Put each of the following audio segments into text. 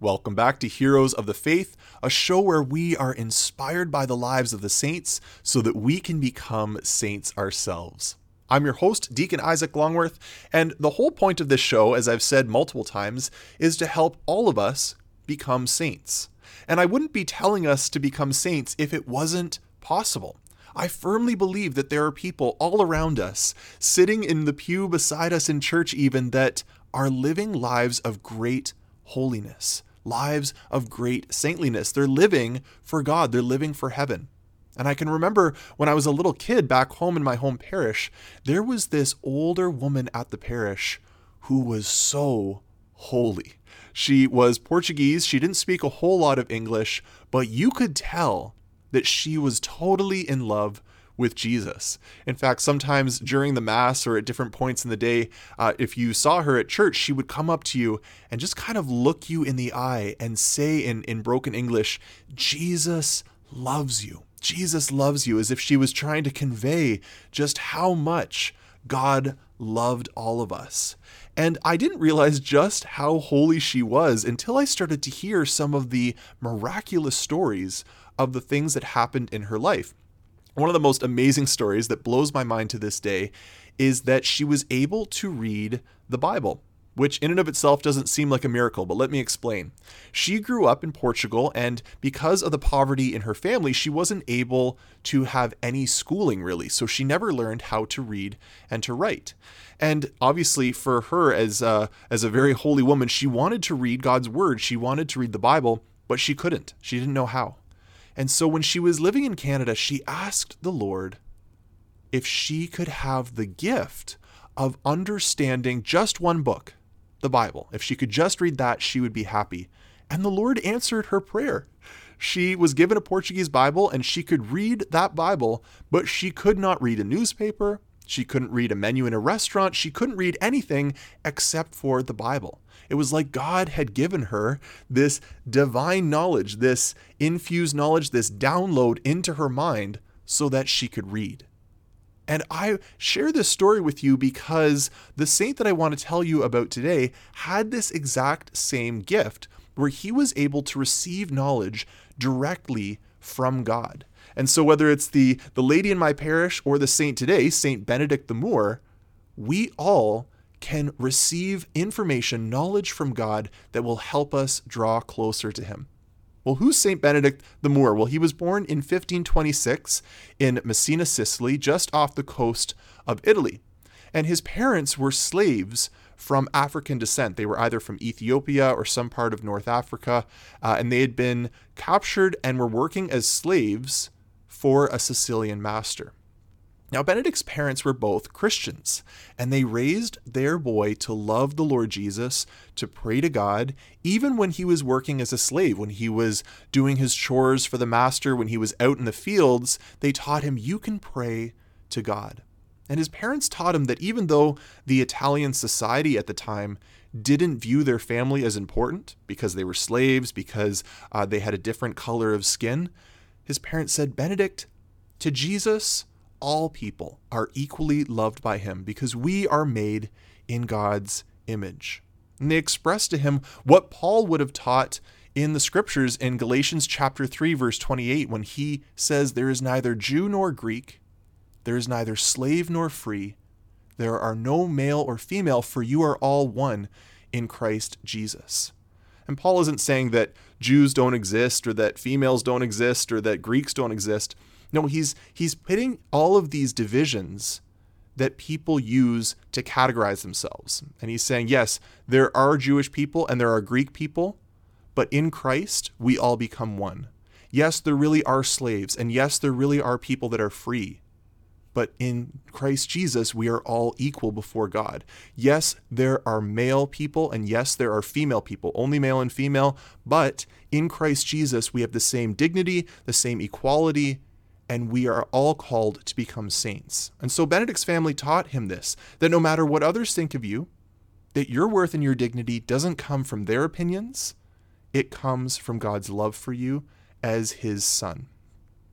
Welcome back to Heroes of the Faith, a show where we are inspired by the lives of the saints so that we can become saints ourselves. I'm your host, Deacon Isaac Longworth, and the whole point of this show, as I've said multiple times, is to help all of us become saints. And I wouldn't be telling us to become saints if it wasn't possible. I firmly believe that there are people all around us, sitting in the pew beside us in church, even, that are living lives of great holiness, lives of great saintliness. They're living for God, they're living for heaven. And I can remember when I was a little kid back home in my home parish, there was this older woman at the parish who was so holy. She was Portuguese. She didn't speak a whole lot of English, but you could tell that she was totally in love with Jesus. In fact, sometimes during the Mass or at different points in the day, uh, if you saw her at church, she would come up to you and just kind of look you in the eye and say in, in broken English, Jesus loves you. Jesus loves you, as if she was trying to convey just how much God loved all of us. And I didn't realize just how holy she was until I started to hear some of the miraculous stories of the things that happened in her life. One of the most amazing stories that blows my mind to this day is that she was able to read the Bible which in and of itself doesn't seem like a miracle, but let me explain. She grew up in Portugal, and because of the poverty in her family, she wasn't able to have any schooling really, so she never learned how to read and to write. And obviously, for her as a, as a very holy woman, she wanted to read God's word, she wanted to read the Bible, but she couldn't. She didn't know how. And so when she was living in Canada, she asked the Lord if she could have the gift of understanding just one book the Bible. If she could just read that, she would be happy. And the Lord answered her prayer. She was given a Portuguese Bible and she could read that Bible, but she could not read a newspaper. She couldn't read a menu in a restaurant. She couldn't read anything except for the Bible. It was like God had given her this divine knowledge, this infused knowledge, this download into her mind so that she could read. And I share this story with you because the saint that I want to tell you about today had this exact same gift where he was able to receive knowledge directly from God. And so whether it's the the lady in my parish or the saint today, Saint Benedict the Moor, we all can receive information, knowledge from God that will help us draw closer to him. Well, who's St. Benedict the Moor? Well, he was born in 1526 in Messina, Sicily, just off the coast of Italy. And his parents were slaves from African descent. They were either from Ethiopia or some part of North Africa, uh, and they had been captured and were working as slaves for a Sicilian master. Now, Benedict's parents were both Christians, and they raised their boy to love the Lord Jesus, to pray to God, even when he was working as a slave, when he was doing his chores for the master, when he was out in the fields. They taught him, You can pray to God. And his parents taught him that even though the Italian society at the time didn't view their family as important because they were slaves, because uh, they had a different color of skin, his parents said, Benedict, to Jesus, all people are equally loved by him because we are made in God's image. And they express to him what Paul would have taught in the scriptures in Galatians chapter 3 verse 28 when he says there is neither Jew nor Greek, there is neither slave nor free, there are no male or female for you are all one in Christ Jesus. And Paul isn't saying that Jews don't exist or that females don't exist or that Greeks don't exist. No, he's he's pitting all of these divisions that people use to categorize themselves. And he's saying, yes, there are Jewish people and there are Greek people, but in Christ, we all become one. Yes, there really are slaves, and yes, there really are people that are free. But in Christ Jesus, we are all equal before God. Yes, there are male people, and yes, there are female people, only male and female, but in Christ Jesus, we have the same dignity, the same equality, and we are all called to become saints. And so Benedict's family taught him this that no matter what others think of you, that your worth and your dignity doesn't come from their opinions, it comes from God's love for you as his son.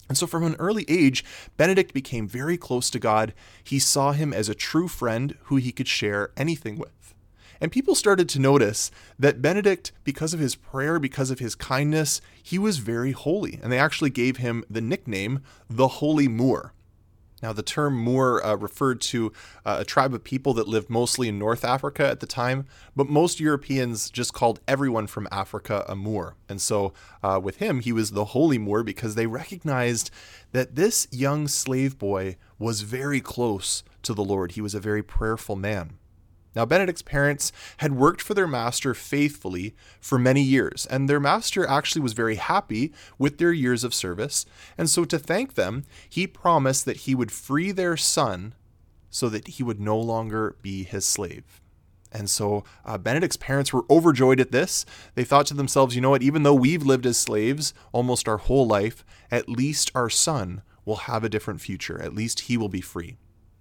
And so, from an early age, Benedict became very close to God. He saw him as a true friend who he could share anything with. And people started to notice that Benedict, because of his prayer, because of his kindness, he was very holy. And they actually gave him the nickname the Holy Moor. Now, the term Moor uh, referred to uh, a tribe of people that lived mostly in North Africa at the time, but most Europeans just called everyone from Africa a Moor. And so, uh, with him, he was the Holy Moor because they recognized that this young slave boy was very close to the Lord. He was a very prayerful man. Now, Benedict's parents had worked for their master faithfully for many years, and their master actually was very happy with their years of service. And so, to thank them, he promised that he would free their son so that he would no longer be his slave. And so uh, Benedict's parents were overjoyed at this. They thought to themselves, you know what, even though we've lived as slaves almost our whole life, at least our son will have a different future. At least he will be free.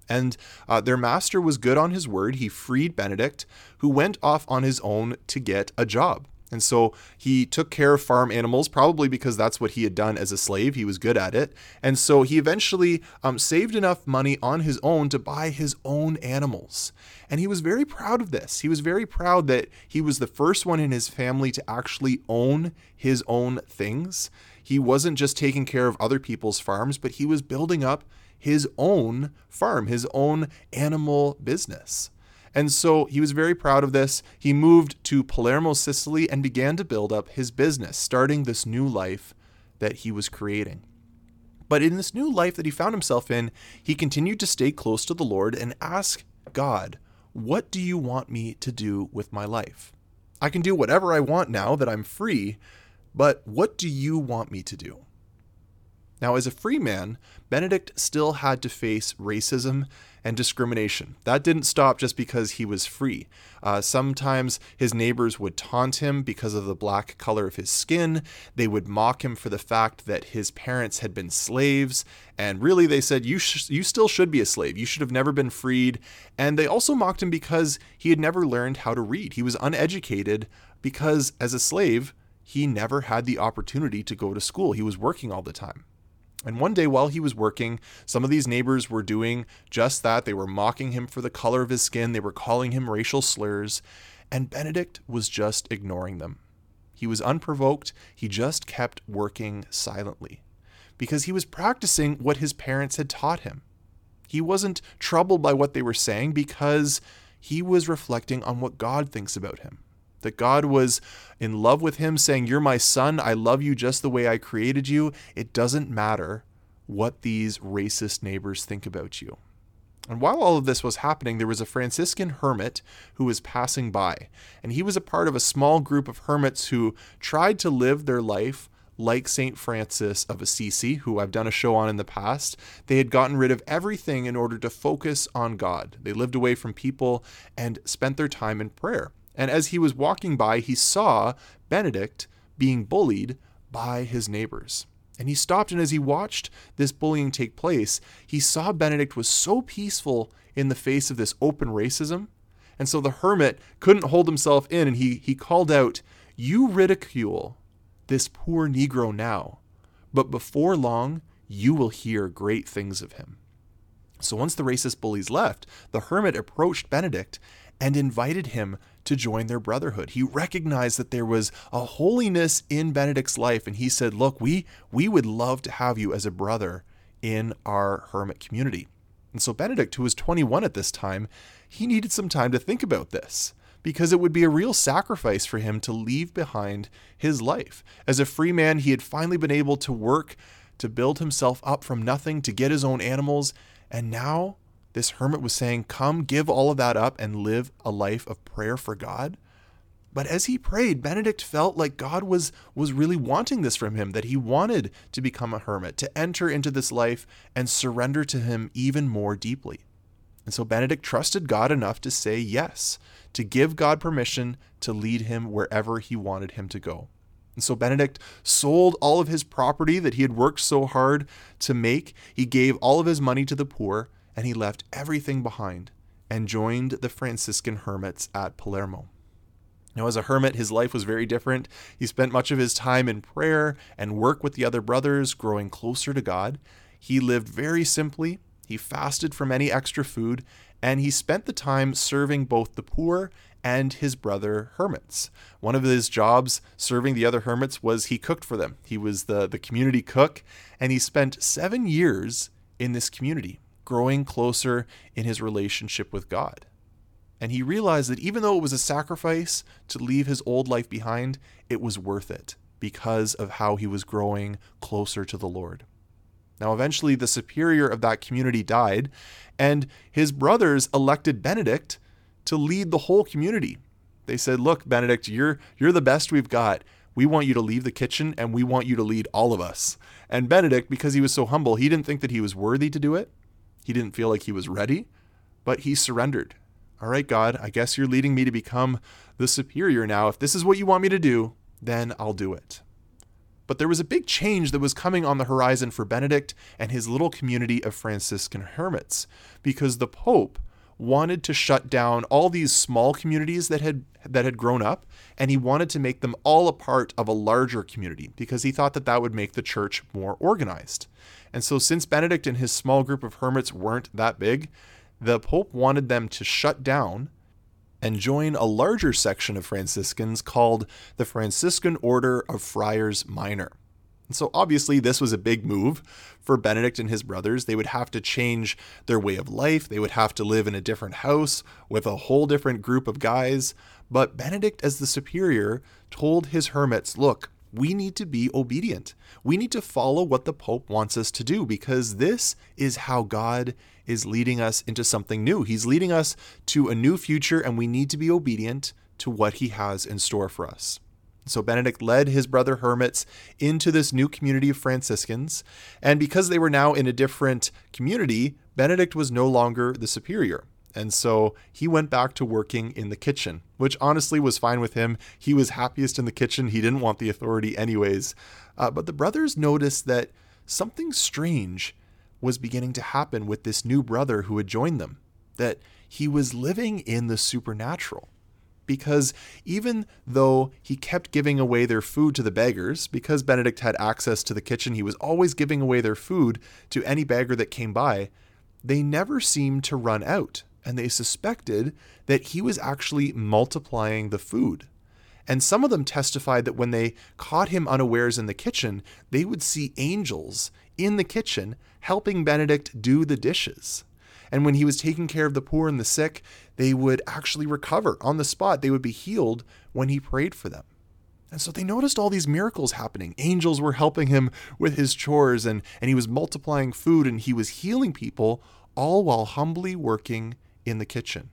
And uh, their master was good on his word. He freed Benedict, who went off on his own to get a job. And so he took care of farm animals, probably because that's what he had done as a slave. He was good at it. And so he eventually um, saved enough money on his own to buy his own animals. And he was very proud of this. He was very proud that he was the first one in his family to actually own his own things. He wasn't just taking care of other people's farms, but he was building up his own farm, his own animal business. And so he was very proud of this. He moved to Palermo, Sicily, and began to build up his business, starting this new life that he was creating. But in this new life that he found himself in, he continued to stay close to the Lord and ask God, What do you want me to do with my life? I can do whatever I want now that I'm free, but what do you want me to do? Now, as a free man, Benedict still had to face racism and discrimination. That didn't stop just because he was free. Uh, sometimes his neighbors would taunt him because of the black color of his skin. They would mock him for the fact that his parents had been slaves. And really, they said, you, sh- you still should be a slave. You should have never been freed. And they also mocked him because he had never learned how to read. He was uneducated because, as a slave, he never had the opportunity to go to school. He was working all the time. And one day while he was working, some of these neighbors were doing just that. They were mocking him for the color of his skin, they were calling him racial slurs, and Benedict was just ignoring them. He was unprovoked, he just kept working silently because he was practicing what his parents had taught him. He wasn't troubled by what they were saying because he was reflecting on what God thinks about him that God was in love with him, saying, You're my son. I love you just the way I created you. It doesn't matter what these racist neighbors think about you. And while all of this was happening, there was a Franciscan hermit who was passing by. And he was a part of a small group of hermits who tried to live their life like St. Francis of Assisi, who I've done a show on in the past. They had gotten rid of everything in order to focus on God. They lived away from people and spent their time in prayer. And as he was walking by, he saw Benedict being bullied by his neighbors. And he stopped, and as he watched this bullying take place, he saw Benedict was so peaceful in the face of this open racism. And so the hermit couldn't hold himself in, and he, he called out, You ridicule this poor Negro now, but before long you will hear great things of him. So once the racist bullies left, the hermit approached Benedict and invited him to join their brotherhood. He recognized that there was a holiness in Benedict's life and he said, "Look, we we would love to have you as a brother in our hermit community." And so Benedict, who was 21 at this time, he needed some time to think about this because it would be a real sacrifice for him to leave behind his life. As a free man, he had finally been able to work to build himself up from nothing, to get his own animals, and now this hermit was saying, Come, give all of that up and live a life of prayer for God. But as he prayed, Benedict felt like God was, was really wanting this from him, that he wanted to become a hermit, to enter into this life and surrender to him even more deeply. And so Benedict trusted God enough to say yes, to give God permission to lead him wherever he wanted him to go. And so Benedict sold all of his property that he had worked so hard to make. He gave all of his money to the poor and he left everything behind and joined the Franciscan hermits at Palermo. Now, as a hermit, his life was very different. He spent much of his time in prayer and work with the other brothers, growing closer to God. He lived very simply, he fasted from any extra food, and he spent the time serving both the poor and his brother hermits. One of his jobs serving the other hermits was he cooked for them. He was the, the community cook, and he spent seven years in this community, growing closer in his relationship with God. And he realized that even though it was a sacrifice to leave his old life behind, it was worth it because of how he was growing closer to the Lord. Now, eventually, the superior of that community died, and his brothers elected Benedict to lead the whole community. They said, "Look, Benedict, you're you're the best we've got. We want you to leave the kitchen and we want you to lead all of us." And Benedict, because he was so humble, he didn't think that he was worthy to do it. He didn't feel like he was ready, but he surrendered. All right, God, I guess you're leading me to become the superior now. If this is what you want me to do, then I'll do it. But there was a big change that was coming on the horizon for Benedict and his little community of Franciscan hermits, because the Pope wanted to shut down all these small communities that had that had grown up and he wanted to make them all a part of a larger community because he thought that that would make the church more organized. And so since Benedict and his small group of hermits weren't that big, the pope wanted them to shut down and join a larger section of Franciscans called the Franciscan Order of Friars Minor. So obviously this was a big move for Benedict and his brothers. They would have to change their way of life. They would have to live in a different house with a whole different group of guys. But Benedict, as the superior, told his hermits, look, we need to be obedient. We need to follow what the Pope wants us to do because this is how God is leading us into something new. He's leading us to a new future, and we need to be obedient to what he has in store for us. So Benedict led his brother hermits into this new community of Franciscans, and because they were now in a different community, Benedict was no longer the superior. And so he went back to working in the kitchen, which honestly was fine with him. He was happiest in the kitchen. He didn't want the authority, anyways. Uh, but the brothers noticed that something strange was beginning to happen with this new brother who had joined them, that he was living in the supernatural because even though he kept giving away their food to the beggars, because Benedict had access to the kitchen, he was always giving away their food to any beggar that came by, they never seemed to run out, and they suspected that he was actually multiplying the food. And some of them testified that when they caught him unawares in the kitchen, they would see angels in the kitchen helping Benedict do the dishes. And when he was taking care of the poor and the sick, they would actually recover on the spot. They would be healed when he prayed for them. And so they noticed all these miracles happening. Angels were helping him with his chores, and, and he was multiplying food, and he was healing people, all while humbly working in the kitchen.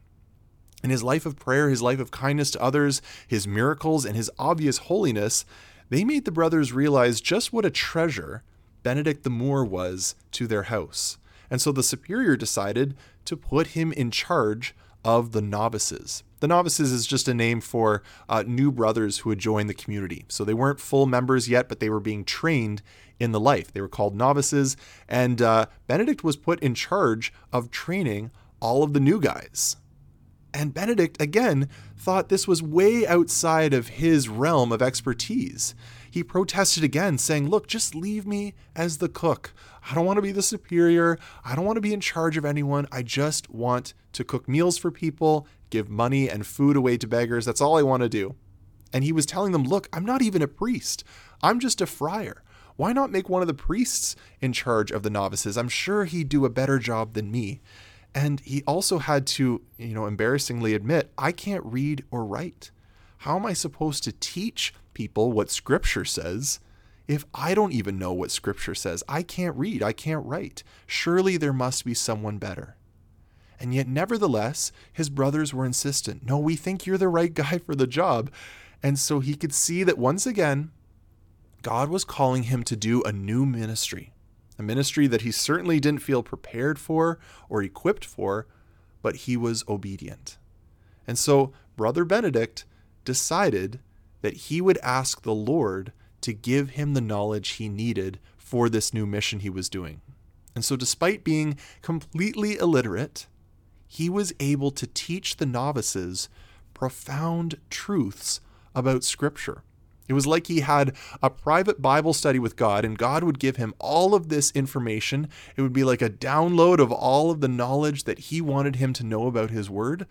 In his life of prayer, his life of kindness to others, his miracles, and his obvious holiness, they made the brothers realize just what a treasure Benedict the Moor was to their house. And so the superior decided to put him in charge of the novices. The novices is just a name for uh, new brothers who had joined the community. So they weren't full members yet, but they were being trained in the life. They were called novices, and uh, Benedict was put in charge of training all of the new guys. And Benedict, again, thought this was way outside of his realm of expertise he protested again, saying, Look, just leave me as the cook. I don't want to be the superior. I don't want to be in charge of anyone. I just want to cook meals for people, give money and food away to beggars. That's all I want to do. And he was telling them, Look, I'm not even a priest, I'm just a friar. Why not make one of the priests in charge of the novices? I'm sure he'd do a better job than me. And he also had to, you know, embarrassingly admit, I can't read or write. How am I supposed to teach people what Scripture says if I don't even know what Scripture says? I can't read, I can't write. Surely there must be someone better. And yet, nevertheless, his brothers were insistent no, we think you're the right guy for the job. And so he could see that once again, God was calling him to do a new ministry, a ministry that he certainly didn't feel prepared for or equipped for, but he was obedient. And so, Brother Benedict decided that he would ask the Lord to give him the knowledge he needed for this new mission he was doing. And so, despite being completely illiterate, he was able to teach the novices profound truths about Scripture. It was like he had a private Bible study with God, and God would give him all of this information. It would be like a download of all of the knowledge that he wanted him to know about his word.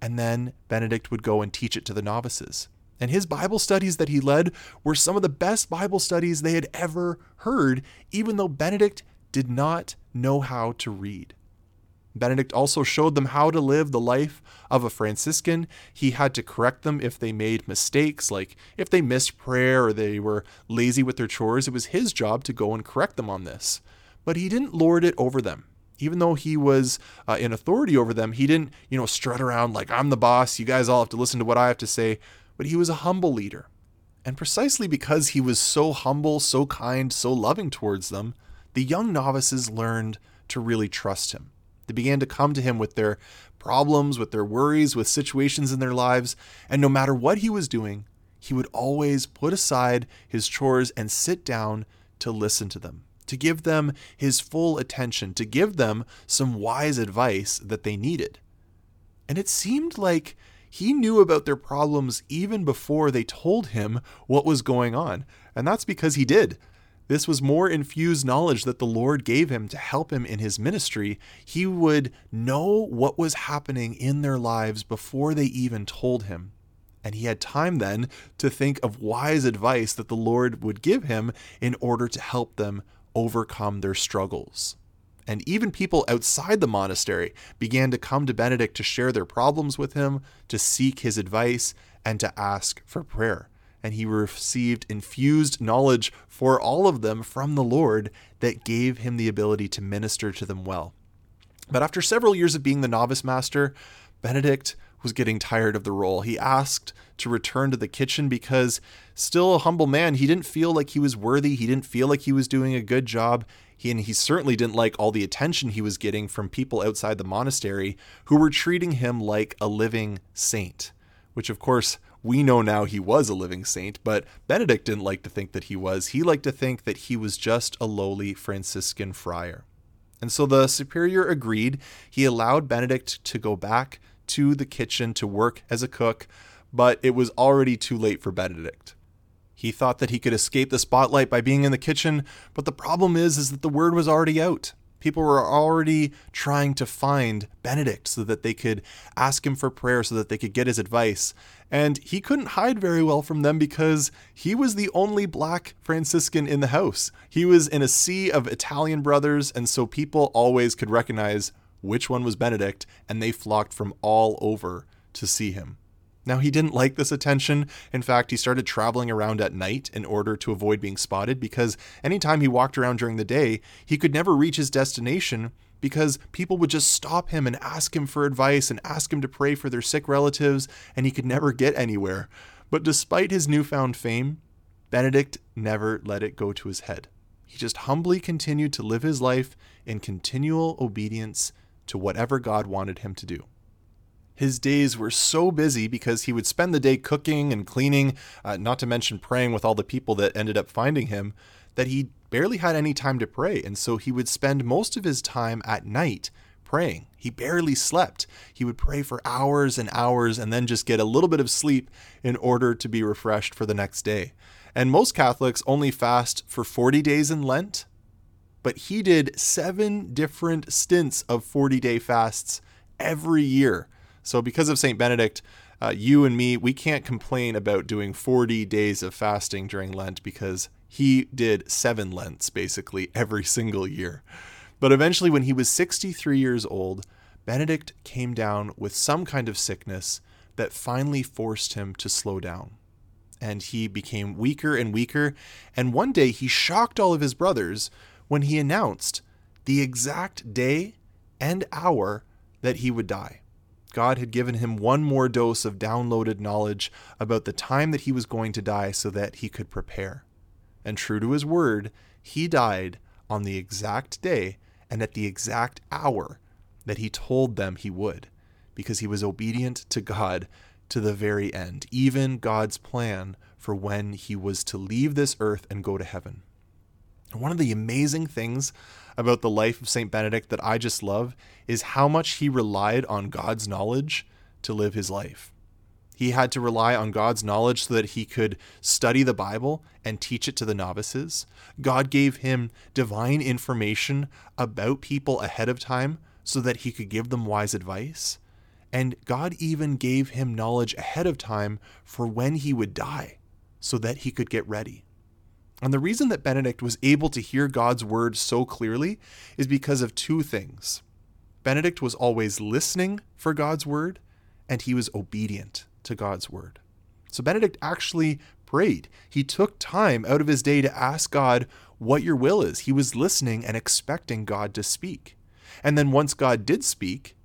and then Benedict would go and teach it to the novices. And his Bible studies that he led were some of the best Bible studies they had ever heard, even though Benedict did not know how to read. Benedict also showed them how to live the life of a Franciscan. He had to correct them if they made mistakes, like if they missed prayer or they were lazy with their chores. It was his job to go and correct them on this. But he didn't lord it over them. Even though he was uh, in authority over them, he didn't, you know, strut around like, I'm the boss, you guys all have to listen to what I have to say. But he was a humble leader. And precisely because he was so humble, so kind, so loving towards them, the young novices learned to really trust him. They began to come to him with their problems, with their worries, with situations in their lives, and no matter what he was doing, he would always put aside his chores and sit down to listen to them, to give them his full attention, to give them some wise advice that they needed. And it seemed like he knew about their problems even before they told him what was going on. And that's because he did. This was more infused knowledge that the Lord gave him to help him in his ministry. He would know what was happening in their lives before they even told him. And he had time then to think of wise advice that the Lord would give him in order to help them overcome their struggles. And even people outside the monastery began to come to Benedict to share their problems with him, to seek his advice, and to ask for prayer and he received infused knowledge for all of them from the Lord that gave him the ability to minister to them well. But after several years of being the novice master, Benedict was getting tired of the role. He asked to return to the kitchen because, still a humble man, he didn't feel like he was worthy. He didn't feel like he was doing a good job. He, and he certainly didn't like all the attention he was getting from people outside the monastery who were treating him like a living saint, which, of course, we know now he was a living saint, but Benedict didn't like to think that he was. He liked to think that he was just a lowly Franciscan friar. And so the superior agreed. He allowed Benedict to go back to the kitchen to work as a cook, but it was already too late for Benedict. He thought that he could escape the spotlight by being in the kitchen, but the problem is is that the word was already out. People were already trying to find Benedict so that they could ask him for prayer, so that they could get his advice. And he couldn't hide very well from them because he was the only black Franciscan in the house. He was in a sea of Italian brothers, and so people always could recognize which one was Benedict, and they flocked from all over to see him. Now, he didn't like this attention. In fact, he started traveling around at night in order to avoid being spotted because anytime he walked around during the day, he could never reach his destination because people would just stop him and ask him for advice and ask him to pray for their sick relatives, and he could never get anywhere. But despite his newfound fame, Benedict never let it go to his head. He just humbly continued to live his life in continual obedience to whatever God wanted him to do. His days were so busy because he would spend the day cooking and cleaning, uh, not to mention praying with all the people that ended up finding him, that he barely had any time to pray. And so he would spend most of his time at night praying. He barely slept. He would pray for hours and hours and then just get a little bit of sleep in order to be refreshed for the next day. And most Catholics only fast for 40 days in Lent, but he did seven different stints of 40 day fasts every year so, because of St. Benedict, uh, you and me, we can't complain about doing 40 days of fasting during Lent because he did seven Lents basically every single year. But eventually, when he was 63 years old, Benedict came down with some kind of sickness that finally forced him to slow down. And he became weaker and weaker. And one day he shocked all of his brothers when he announced the exact day and hour that he would die. God had given him one more dose of downloaded knowledge about the time that he was going to die so that he could prepare. And true to his word, he died on the exact day and at the exact hour that he told them he would, because he was obedient to God to the very end, even God's plan for when he was to leave this earth and go to heaven. One of the amazing things about the life of St. Benedict that I just love is how much he relied on God's knowledge to live his life. He had to rely on God's knowledge so that he could study the Bible and teach it to the novices. God gave him divine information about people ahead of time so that he could give them wise advice. and God even gave him knowledge ahead of time for when he would die so that he could get ready. And the reason that Benedict was able to hear God's word so clearly is because of two things. Benedict was always listening for God's word, and he was obedient to God's word. So Benedict actually prayed. He took time out of his day to ask God what your will is. He was listening and expecting God to speak. And then once God did speak,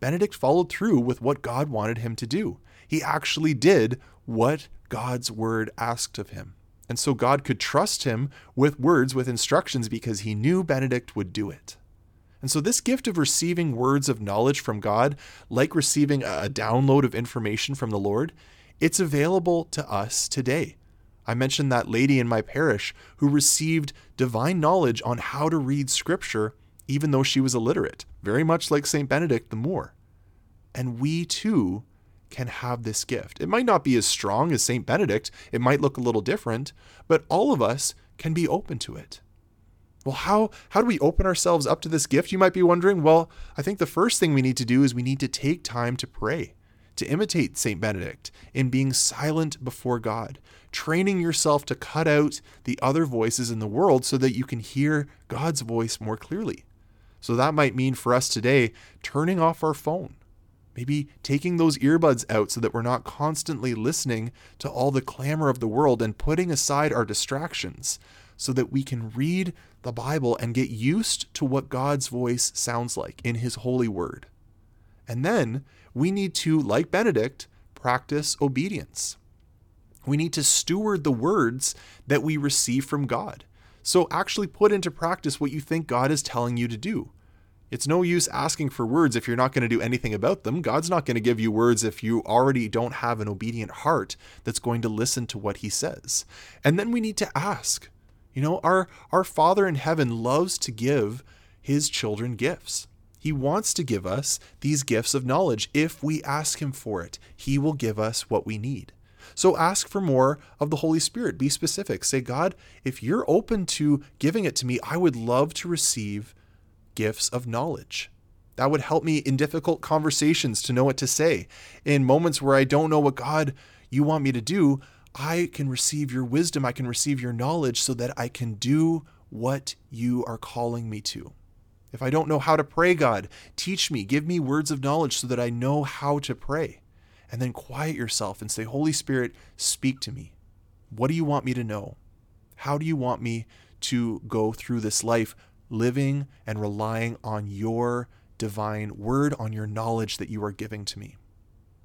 Benedict followed through with what God wanted him to do. He actually did what God's word asked of him. And so God could trust him with words, with instructions, because he knew Benedict would do it. And so, this gift of receiving words of knowledge from God, like receiving a download of information from the Lord, it's available to us today. I mentioned that lady in my parish who received divine knowledge on how to read scripture, even though she was illiterate, very much like St. Benedict the Moor. And we too can have this gift. It might not be as strong as St. Benedict, it might look a little different, but all of us can be open to it. Well, how, how do we open ourselves up to this gift? You might be wondering. Well, I think the first thing we need to do is we need to take time to pray, to imitate St. Benedict in being silent before God, training yourself to cut out the other voices in the world so that you can hear God's voice more clearly. So that might mean for us today turning off our phone, Maybe taking those earbuds out so that we're not constantly listening to all the clamor of the world and putting aside our distractions so that we can read the Bible and get used to what God's voice sounds like in His holy word. And then we need to, like Benedict, practice obedience. We need to steward the words that we receive from God. So actually put into practice what you think God is telling you to do. It's no use asking for words if you're not going to do anything about them. God's not going to give you words if you already don't have an obedient heart that's going to listen to what he says. And then we need to ask. You know, our our Father in heaven loves to give his children gifts. He wants to give us these gifts of knowledge. If we ask him for it, he will give us what we need. So ask for more of the Holy Spirit. Be specific. Say, God, if you're open to giving it to me, I would love to receive gifts of knowledge. That would help me in difficult conversations to know what to say. In moments where I don't know what God you want me to do, I can receive your wisdom, I can receive your knowledge so that I can do what you are calling me to. If I don't know how to pray, God, teach me, give me words of knowledge so that I know how to pray. And then quiet yourself and say, Holy Spirit, speak to me. What do you want me to know? How do you want me to go through this life living and relying on your divine word, on your knowledge that you are giving to me.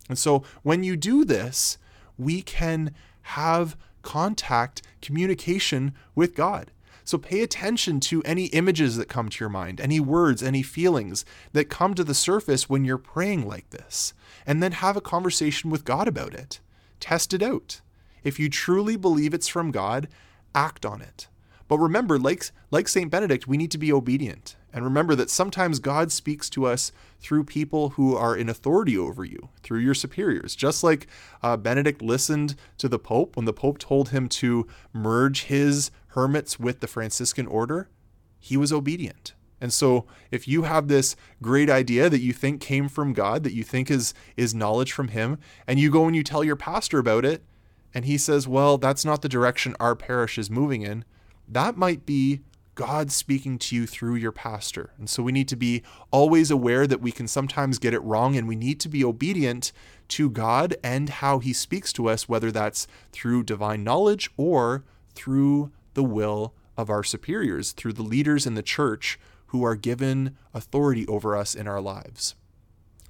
And so when you do this, we can have contact, communication with God. So pay attention to any images that come to your mind, any words, any feelings that come to the surface when you're praying like this, and then have a conversation with God about it. Test it out. If you truly believe it's from God, act on it. But remember, like, like St. Benedict, we need to be obedient. And remember that sometimes God speaks to us through people who are in authority over you, through your superiors. Just like uh, Benedict listened to the Pope when the Pope told him to merge his hermits with the Franciscan order, he was obedient. And so if you have this great idea that you think came from God, that you think is is knowledge from him, and you go and you tell your pastor about it, and he says, "Well, that's not the direction our parish is moving in." That might be God speaking to you through your pastor. And so we need to be always aware that we can sometimes get it wrong and we need to be obedient to God and how he speaks to us, whether that's through divine knowledge or through the will of our superiors, through the leaders in the church who are given authority over us in our lives.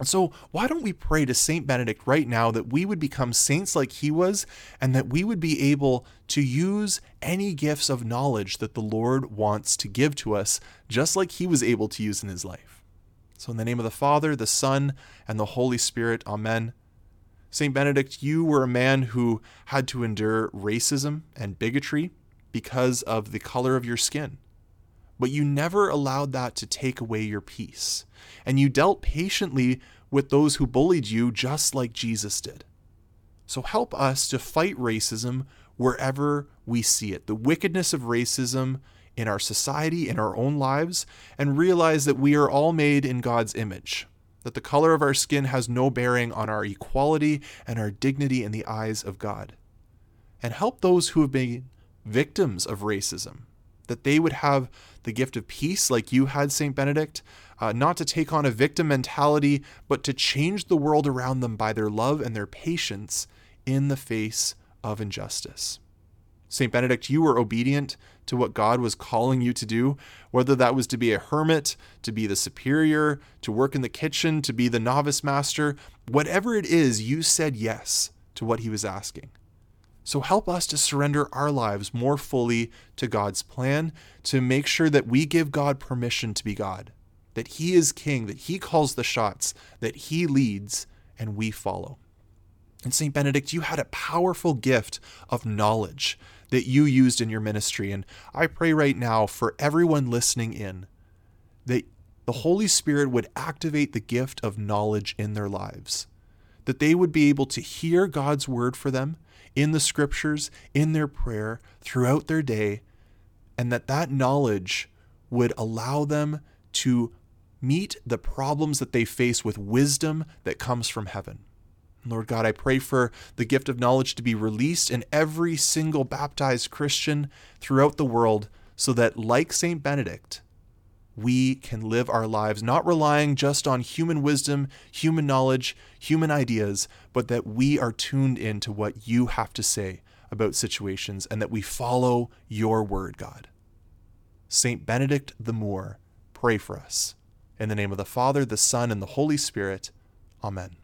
So, why don't we pray to Saint Benedict right now that we would become saints like he was and that we would be able to use any gifts of knowledge that the Lord wants to give to us, just like he was able to use in his life? So, in the name of the Father, the Son, and the Holy Spirit, Amen. Saint Benedict, you were a man who had to endure racism and bigotry because of the color of your skin but you never allowed that to take away your peace. And you dealt patiently with those who bullied you just like Jesus did. So help us to fight racism wherever we see it, the wickedness of racism in our society, in our own lives, and realize that we are all made in God's image, that the color of our skin has no bearing on our equality and our dignity in the eyes of God. And help those who have been victims of racism, that they would have the gift of peace like you had, St. Benedict, uh, not to take on a victim mentality, but to change the world around them by their love and their patience in the face of injustice. St. Benedict, you were obedient to what God was calling you to do, whether that was to be a hermit, to be the superior, to work in the kitchen, to be the novice master, whatever it is, you said yes to what he was asking. So help us to surrender our lives more fully to God's plan, to make sure that we give God permission to be God, that he is king, that he calls the shots, that he leads, and we follow. And St. Benedict, you had a powerful gift of knowledge that you used in your ministry. And I pray right now for everyone listening in that the Holy Spirit would activate the gift of knowledge in their lives, that they would be able to hear God's word for them in the scriptures, in their prayer, throughout their day, and that that knowledge would allow them to meet the problems that they face with wisdom that comes from heaven. Lord God, I pray for the gift of knowledge to be released in every single baptized Christian throughout the world so that, like St. Benedict, we can live our lives not relying just on human wisdom, human knowledge, human ideas, but that we are tuned into what you have to say about situations and that we follow your word, God. St. Benedict the Moor, pray for us. In the name of the Father, the Son, and the Holy Spirit, Amen.